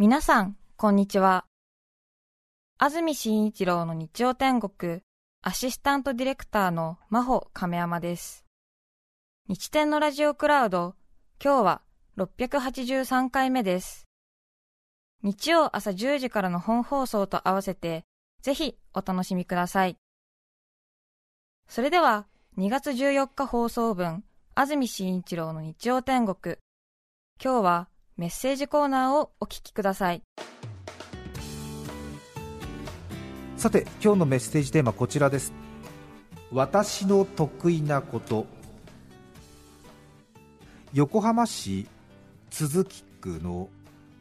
皆さん、こんにちは。安住紳一郎の日曜天国、アシスタントディレクターの真帆亀山です。日天のラジオクラウド、今日は683回目です。日曜朝10時からの本放送と合わせて、ぜひお楽しみください。それでは、2月14日放送分、安住紳一郎の日曜天国。今日は、メッセージコーナーをお聞きください。さて今日のメッセージテーマこちらです。私の得意なこと。横浜市都筑区の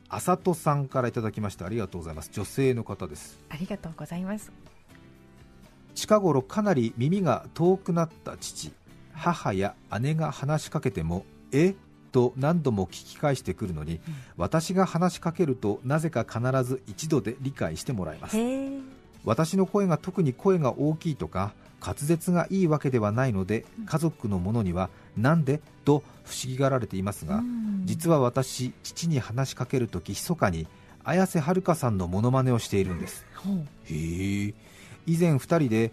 あさとさんからいただきました。ありがとうございます。女性の方です。ありがとうございます。近頃かなり耳が遠くなった父。母や姉が話しかけてもえ？と何度も聞き返してくるのに、うん、私が話しかけるとなぜか必ず一度で理解してもらいます。私の声が特に声が大きいとか滑舌がいいわけではないので、家族の者にはなんでと不思議がられていますが、うん、実は私父に話しかけるとき密かに綾瀬はるかさんのモノマネをしているんです、う。ん、へえ。以前2人で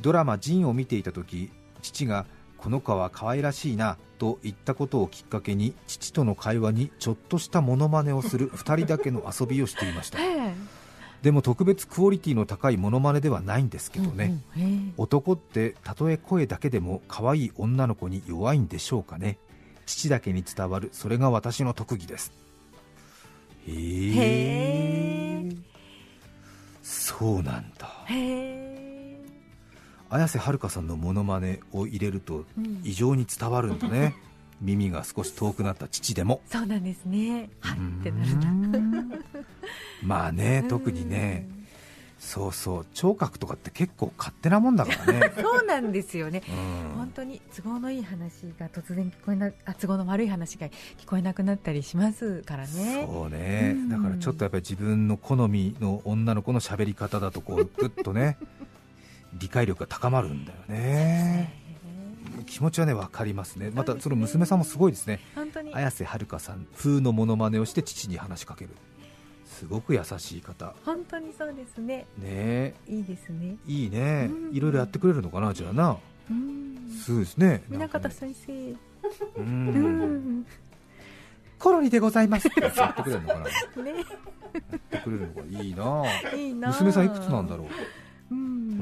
ドラマ「ジン」を見ていた時父がこの子は可愛らしいなと言ったことをきっかけに父との会話にちょっとしたモノマネをする 2人だけの遊びをしていました。でも特別クオリティの高いモノマネではないんですけどね、うんうん、男ってたとえ声だけでも可愛い女の子に弱いんでしょうかね。父だけに伝わるそれが私の特技です。へえ。そうなんだ。へえ綾瀬はるかさんのモノマネを入れると異常に伝わるんだね、うん、耳が少し遠くなった父でも。そうなんですね。はい。ってなるんだ まあね特にね。そうそう。聴覚とかって結構勝手なもんだからね。そうなんですよね、うん、本当に都合のいい話が突然聞こえなあ都合の悪い話が聞こえなくなったりしますからね。そうね、うん、だからちょっとやっぱり自分の好みの女の子の喋り方だとこうグッとね理解力が高まるんだよね。気持ちはね分かりますね、またその娘さんもすごいですね、綾瀬はるかさん風のものまねをして父に話しかける、すごく優しい方、本当にそうですね、ね。いいですね、いいね、いろいろやってくれるのかな、じゃあな、そうですね、南方先生、うん、コロリでございます。っ てやってくれるのかな、ね、やってくれるのかいいな、いいな娘さんいくつなんだろう？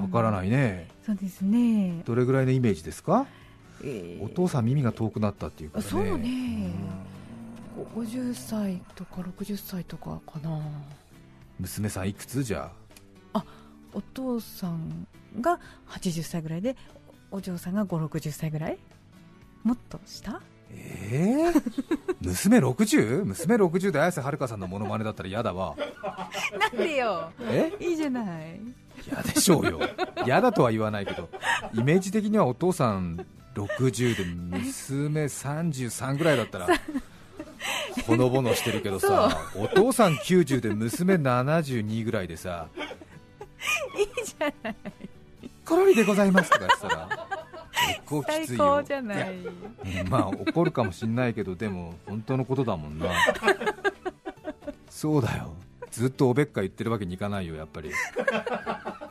わからないね。そうですね。どれぐらいのイメージですか、えー、お父さん耳が遠くなったっていうかね。そうね、うん、50歳とか60歳とかかな。娘さんいくつ？じゃあ。お父さんが80歳ぐらいでお嬢さんが560歳ぐらい？もっと下？えー、娘 60? 娘60で綾瀬はるかさんのものまねだったら嫌だわ。なんでよ。え？いいじゃない嫌でしょうよ。嫌だとは言わないけどイメージ的にはお父さん60で娘33ぐらいだったらほのぼのしてるけどさお父さん90で娘72ぐらいでさいいじゃない。コロリでございますとか言ってたら結構きついよ。じゃない。まあ怒るかもしんないけどでも本当のことだもんな。そうだよ。ずっとおべっか言ってるわけにいかないよやっぱり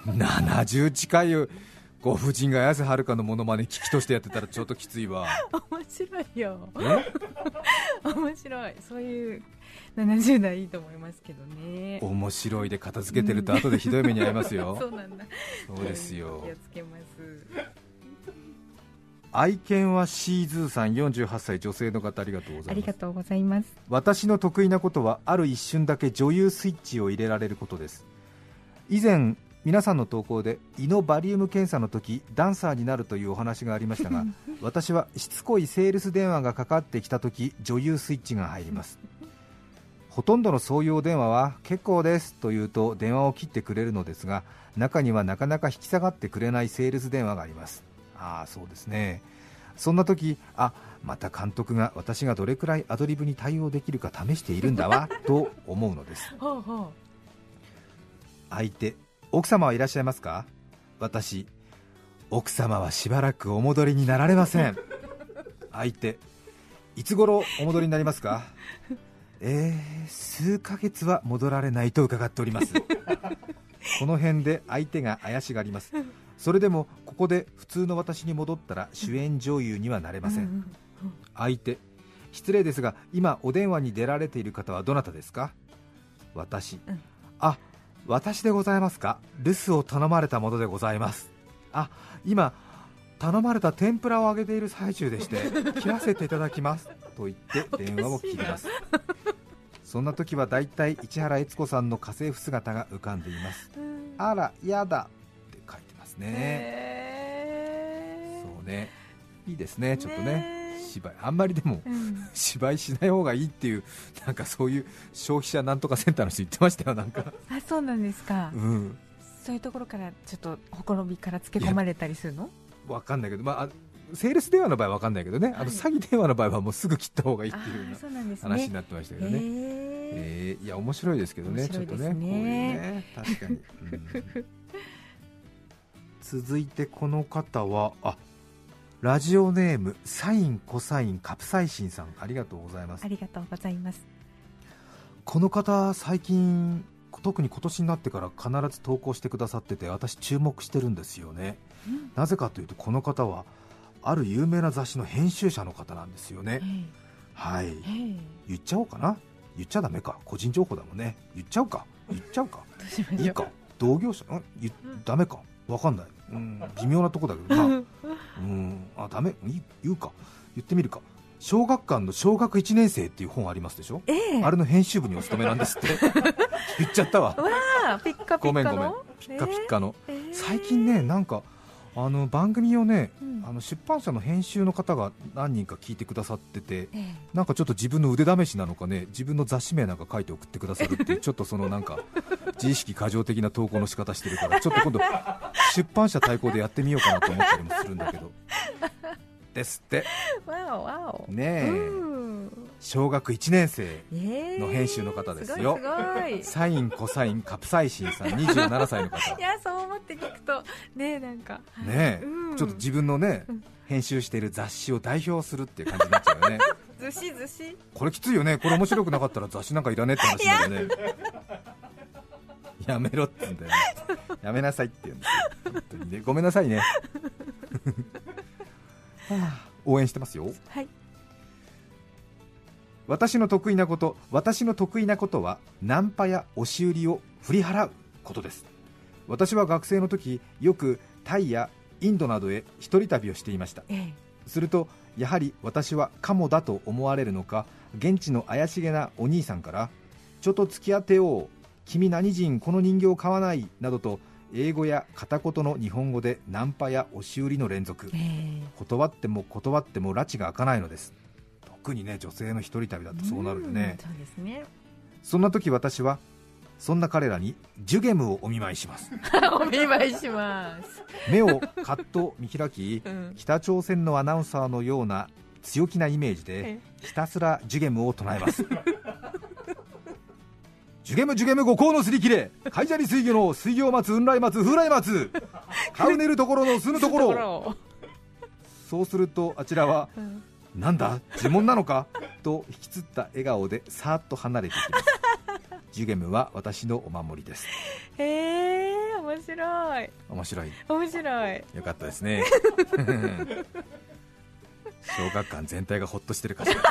70近いご婦人が綾瀬はるかのものまね聞きとしてやってたらちょっときついわ。面白いよ。面白い。そういう70代いいと思いますけどね。面白いで片付けてると後でひどい目に遭いますよ。そうなんだ。そうですよ。気をつけます。愛犬はシーズーさん48歳女性の方ありがとうございます。ありがとうございます。私の得意なことはある一瞬だけ女優スイッチを入れられることです。以前皆さんの投稿で胃のバリウム検査の時ダンサーになるというお話がありましたが 私はしつこいセールス電話がかかってきた時女優スイッチが入ります。ほとんどの送用電話は結構ですと言うと電話を切ってくれるのですが中にはなかなか引き下がってくれないセールス電話があります。ああそうですね。そんな時あまた監督が私がどれくらいアドリブに対応できるか試しているんだわと思うのです。相手奥様はいらっしゃいますか？私奥様はしばらくお戻りになられません。相手いつ頃お戻りになりますか？えー、数ヶ月は戻られないと伺っております。この辺で相手が怪しがります。それでもここで普通の私に戻ったら主演女優にはなれません。相手失礼ですが今お電話に出られている方はどなたですか？私、うん。あ私でございますか？留守を頼まれたものでございます。あ今頼まれた天ぷらを揚げている最中でして 切らせていただきます。と言って電話を切ります。そんな時はだいたい市原悦子さんの家政婦姿が浮かんでいます。あらやだ。って書いてますね。そうね。いいですね。ちょっとねね芝居。あんまりでもうん。芝居しない方がいいっていうなんかそういう消費者なんとかセンターの人言ってましたよなんか。あそうなんですか。うん。そういうところからちょっとほころびからつけ込まれたりするの？わかんないけどまああセールス電話の場合はわかんないけどね、あのはい詐欺電話の場合はもうすぐ切った方がいいっていうよう話になってましたけどね、へー。えーいや面白いですけどねね。ちょっとね。こういうね確かに、うん。続いてこの方はあラジオネームサインコサインカプサイシンさんありがとうございます。ありがとうございます。この方最近特に今年になってから必ず投稿してくださってて私注目してるんですよね。うん。なぜかというとこの方はある有名な雑誌の編集者の方なんですよね。はい。言っちゃおうかな？言っちゃダメか？個人情報だもんね。言っちゃうか？言っちゃうか？いいか？同業者？ん？言ダメか？わかんないうん。微妙なとこだけど。なうん。あダメ？言うか。言ってみるか。小学館の小学1年生っていう本ありますでしょ？ええ。あれの編集部にお勤めなんですって。言っちゃったわ。わあピッカピッカの。ごめんごめん。ピッカピッカの、えー最近ねなんかあの番組をねうん。あの出版社の編集の方が何人か聞いてくださっててええ。なんかちょっと自分の腕試しなのかね自分の雑誌名なんか書いて送ってくださるっていうちょっとそのなんか自意識過剰的な投稿の仕方してるから ちょっと今度出版社対抗でやってみようかなと思ったりもするんだけど。ですって。わおわお。ねえ。うん小学1年生ええ。の編集の方ですよ。すごいすサインコサインカプサイシンさん27歳の方。ご いいやそう思って聞くと。ねえなんか。ねえ、うん。ちょっと自分のね、うん。編集している雑誌を代表するっていう感じになっちゃうよね。ずしずし。これきついよね。これ面白くなかったら雑誌なんかいらねえって話になるよねやめろって言うんだよね。やめなさいって言うんですよ。本当にね。ごめんなさいね、は あ応援してますよ。はい私の得意なこと私の得意なことはナンパや押し売りを振り払うことです。私は学生の時よくタイやインドなどへ一人旅をしていました。えするとやはり私はカモだと思われるのか現地の怪しげなお兄さんからちょっと付き合ってよ君何人この人形買わないなどと英語や片言の日本語でナンパや押し売りの連続。ええ。断っても断っても拉致が開かないのです特にね女性の一人旅だとそうなるんそうですね。そんな時私はそんな彼らにジュゲムをお見舞いします。お見舞いします。目をカッと見開きうん。北朝鮮のアナウンサーのような強気なイメージでえひたすらジュゲムを唱えます。ジュゲムジュゲム五行のすり切れ海砂利水魚の水魚松雲来松風来松カウネルところのすぬところ。ろ。そうするとあちらはうんなんだ？呪文なのか？と引きつった笑顔でさーっと離れていきます。ジュゲムは私のお守りです。へえ面白い。面白い。面白い。よかったですね。小学館全体がほっとしてるかしら。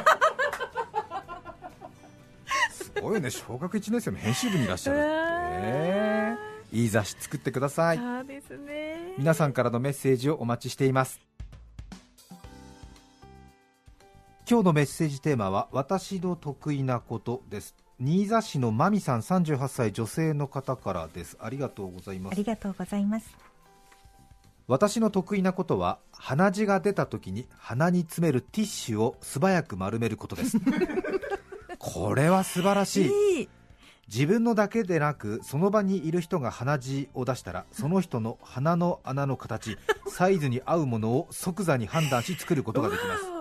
すごいよね。小学1年生の編集部にいらっしゃる。いい雑誌作ってください。そうですね。皆さんからのメッセージをお待ちしています今日のメッセージテーマは私の得意なことです。新座市のまみさん38歳女性の方からです。ありがとうございます。ありがとうございます。私の得意なことは鼻血が出た時に鼻に詰めるティッシュを素早く丸めることです。これは素晴らしい。自分のだけでなくその場にいる人が鼻血を出したらその人の鼻の穴の形サイズに合うものを即座に判断し作ることができます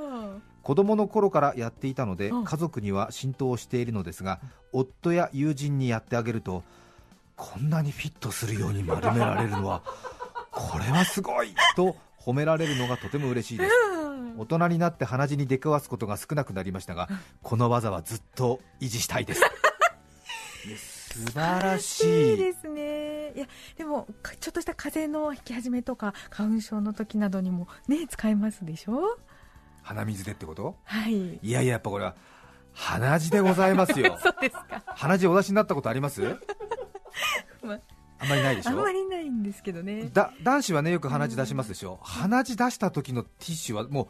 子供の頃からやっていたのでうん。家族には浸透しているのですが夫や友人にやってあげるとこんなにフィットするように丸められるのは これはすごいと褒められるのがとても嬉しいです。大人になって鼻血に出くわすことが少なくなりましたがこの技はずっと維持したいです。素晴らしい。いですね。いやでもかちょっとした風邪の引き始めとか花粉症の時などにもね使えますでしょ？鼻水でってこと？はい。いやいややっぱこれは鼻血でございますよ。そうですか。鼻血お出しになったことあります？まあ。んまりないでしょ？あんまりないんですけどね。だ男子はねよく鼻血出しますでしょ、鼻血出した時のティッシュはもう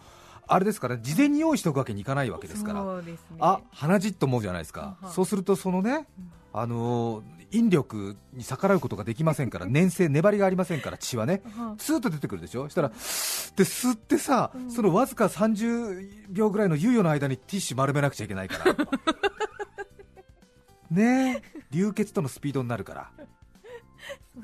あれですから事前に用意しておくわけにいかないわけですから。ね。あ鼻血と思うじゃないですか、そうするとそのね、うん。あのー引力に逆らうことができませんから粘性粘りがありませんから血はね。はスーッと出てくるでしょ？したらで吸ってさ、うん。そのわずか30秒ぐらいの猶予の間にティッシュ丸めなくちゃいけないから。ねえ。流血とのスピードになるから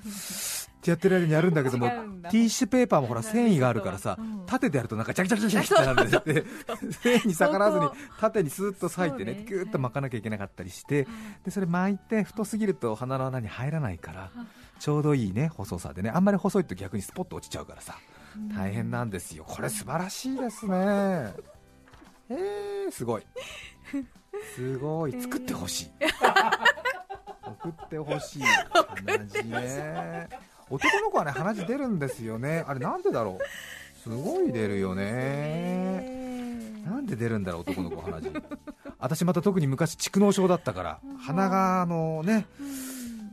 ってやってる間にやるんだけどもティッシュペーパーもほら繊維があるからさ、うん。縦でやるとなんかジャキジャキジャキってなるんで 繊維に逆らわずに縦にスーッと裂いてねそうね。ギューッと巻かなきゃいけなかったりしてでそれ巻いて太すぎると鼻の穴に入らないからちょうどいいね細さでね。あんまり細いと逆にスポッと落ちちゃうからさ。大変なんですよ。これ素晴らしいですね。えー、すごい。すごい。作 ってほしい。送ってほしい。鼻血ね男の子はね鼻血出るんですよね。あれなんでだろう？すごい出るよね。なんで出るんだろう男の子鼻血。私また特に昔蓄膿症だったから鼻があのね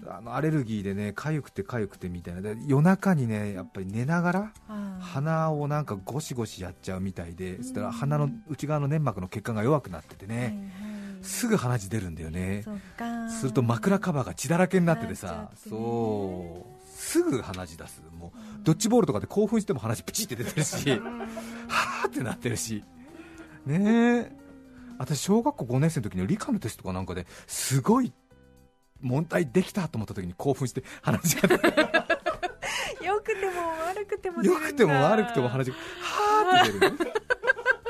あのアレルギーでね痒くて痒くてみたいな。で夜中にねやっぱり寝ながら鼻をなんかゴシゴシやっちゃうみたいでそしたら鼻の内側の粘膜の血管が弱くなっててね、すぐ鼻血出るんだよね。すると枕カバーが血だらけになっててさ。そう。すぐ鼻血出す。もうドッジボールとかで興奮しても鼻血プチって出てるしはーってなってるし。ねえ。私小学校5年生の時の理科のテストかなんかですごい問題できたと思った時に興奮して鼻血が出て よくても悪くてもよくても悪くても鼻血がはーって出る。ね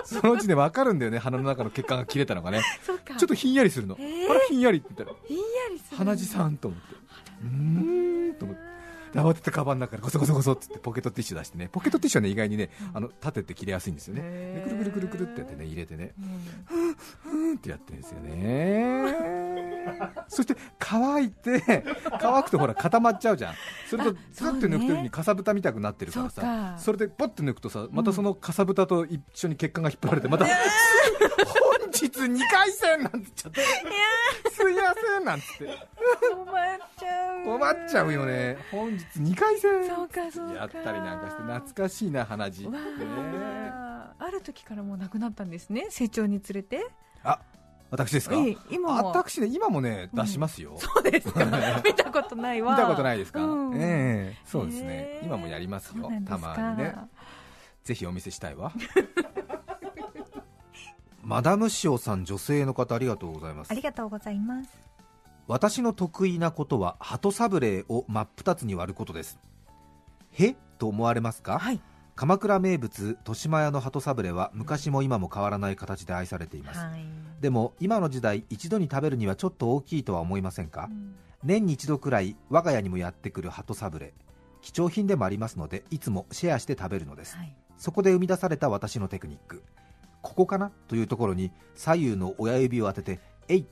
そのうちで分かるんだよね鼻の中の血管が切れたのがね。ちょっとひんやりするの、えー。あれひんやりって言ったら。ひんやりする鼻血さんと思って。うーんと思って。で慌ててカバンの中からゴソゴソゴソっつってポケットティッシュ出してね。ポケットティッシュはね意外にねあの立てて切れやすいんですよね。くるくるくるくるってやってね入れてね。うん。ふーんってやってるんですよね そして乾いて 乾くとほら固まっちゃうじゃん。それとあずっと抜くときにかさぶたみたくなってるからさ。それでポッて抜くとさまたそのかさぶたと一緒に血管が引っ張られてまた本日2回戦なんて言っちゃってすいませんなんつって。困っちゃう困っちゃうよね。本日2回戦。やったりなんかして懐かしいな鼻血、ね。ある時からもうなくなったんですね成長につれて。あ私ですか？ええ今も。私ね今もね出しますよ、そうですか。見たことないわ。見たことないですか、うん。ええそうですね、へえ。今もやりますよ。たまにね。ぜひお見せしたいわ。マダムシオさん女性の方ありがとうございます。ありがとうございます。私の得意なことは鳩サブレーを真っ二つに割ることです。へ？と思われますか、はい鎌倉名物豊島屋の鳩サブレは昔も今も変わらない形で愛されています、はい。でも今の時代一度に食べるにはちょっと大きいとは思いませんか、うん。年に一度くらい我が家にもやってくる鳩サブレ。貴重品でもありますのでいつもシェアして食べるのです、はい。そこで生み出された私のテクニック。ここかな？というところに左右の親指を当ててえい！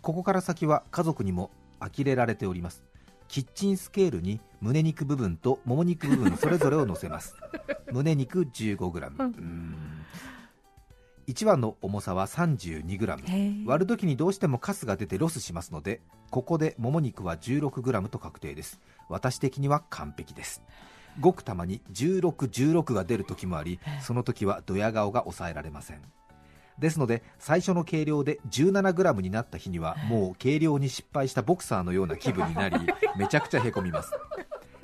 ここから先は家族にも呆れられておりますキッチンスケールに胸肉部分ともも肉部分それぞれを乗せます。胸肉 15g うん。うん。1番の重さは 32g へえ。割るときにどうしてもカスが出てロスしますのでここでもも肉は 16g と確定です。私的には完璧です。ごくたまに1616が出る時もありその時はドヤ顔が抑えられませんですので最初の計量で 17g になった日にはもう計量に失敗したボクサーのような気分になり めちゃくちゃへこみます。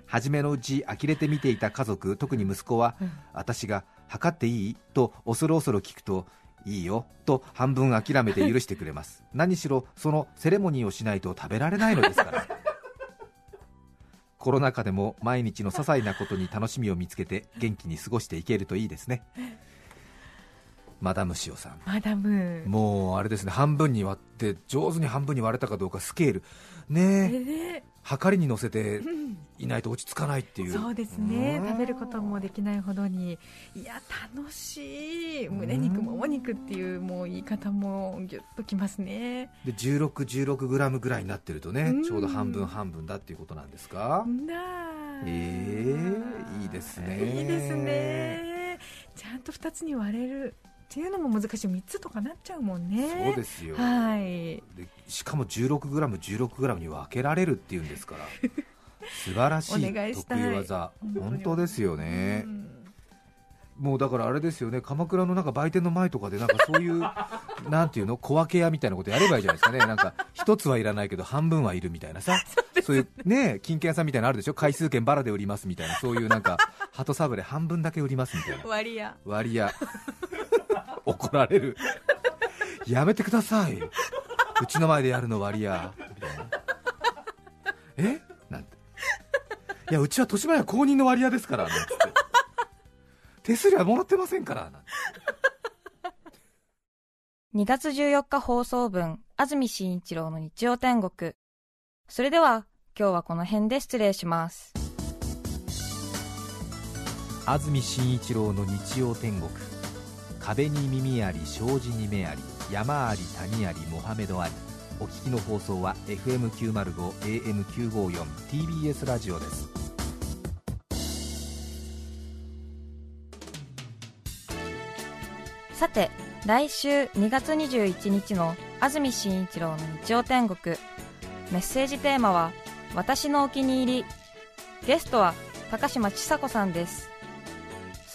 初めのうち呆れて見ていた家族特に息子はうん私が測っていい？と恐る恐る聞くといいよと半分諦めて許してくれます。何しろそのセレモニーをしないと食べられないのですから。コロナ禍でも毎日の些細なことに楽しみを見つけて元気に過ごしていけるといいですねマダム塩さん。マダム。もうあれですね半分に割って上手に半分に割れたかどうかスケール。ねえ。はかりに乗せていないと落ち着かないっていう、そうですね。食べることもできないほどに。いや楽しい。胸肉もも肉っていうもう言い方もぎゅっときますね。で16、16グラムぐらいになってるとねちょうど半分半分だっていうことなんですか？ええー、いいですね。いいですね。ちゃんと2つに割れるっていうのも難しい。3つとかなっちゃうもんね。そうですよ、はい、でしかも 16g16g に分けられるっていうんですから。素晴らしい得意技。本当ですよね、うん、もうだからあれですよね。鎌倉のなんか売店の前とかでなんかそういう なんていうの？小分け屋みたいなことやればいいじゃないですかね。なんか一つはいらないけど半分はいるみたいなさ。そういうね金券屋さんみたいなのあるでしょ？回数券バラで売りますみたいな。そういうなんか鳩サブレ半分だけ売りますみたいな。割屋。割屋怒られる。やめてください。うちの前でやるの割やみたいな。え？なんて。いやうちは豊島屋公認の割合ですからなんつって。手数料はもらってませんからなんて。2月14日放送分安住紳一郎の日曜天国。それでは今日はこの辺で失礼します。安住紳一郎の日曜天国壁に耳あり障子に目あり山あり谷ありモハメドあり。お聞きの放送は FM905 AM954 TBS ラジオです。さて来週2月21日の安住紳一郎の日曜天国。メッセージテーマは「私のお気に入り」ゲストは高島千佐子さんです。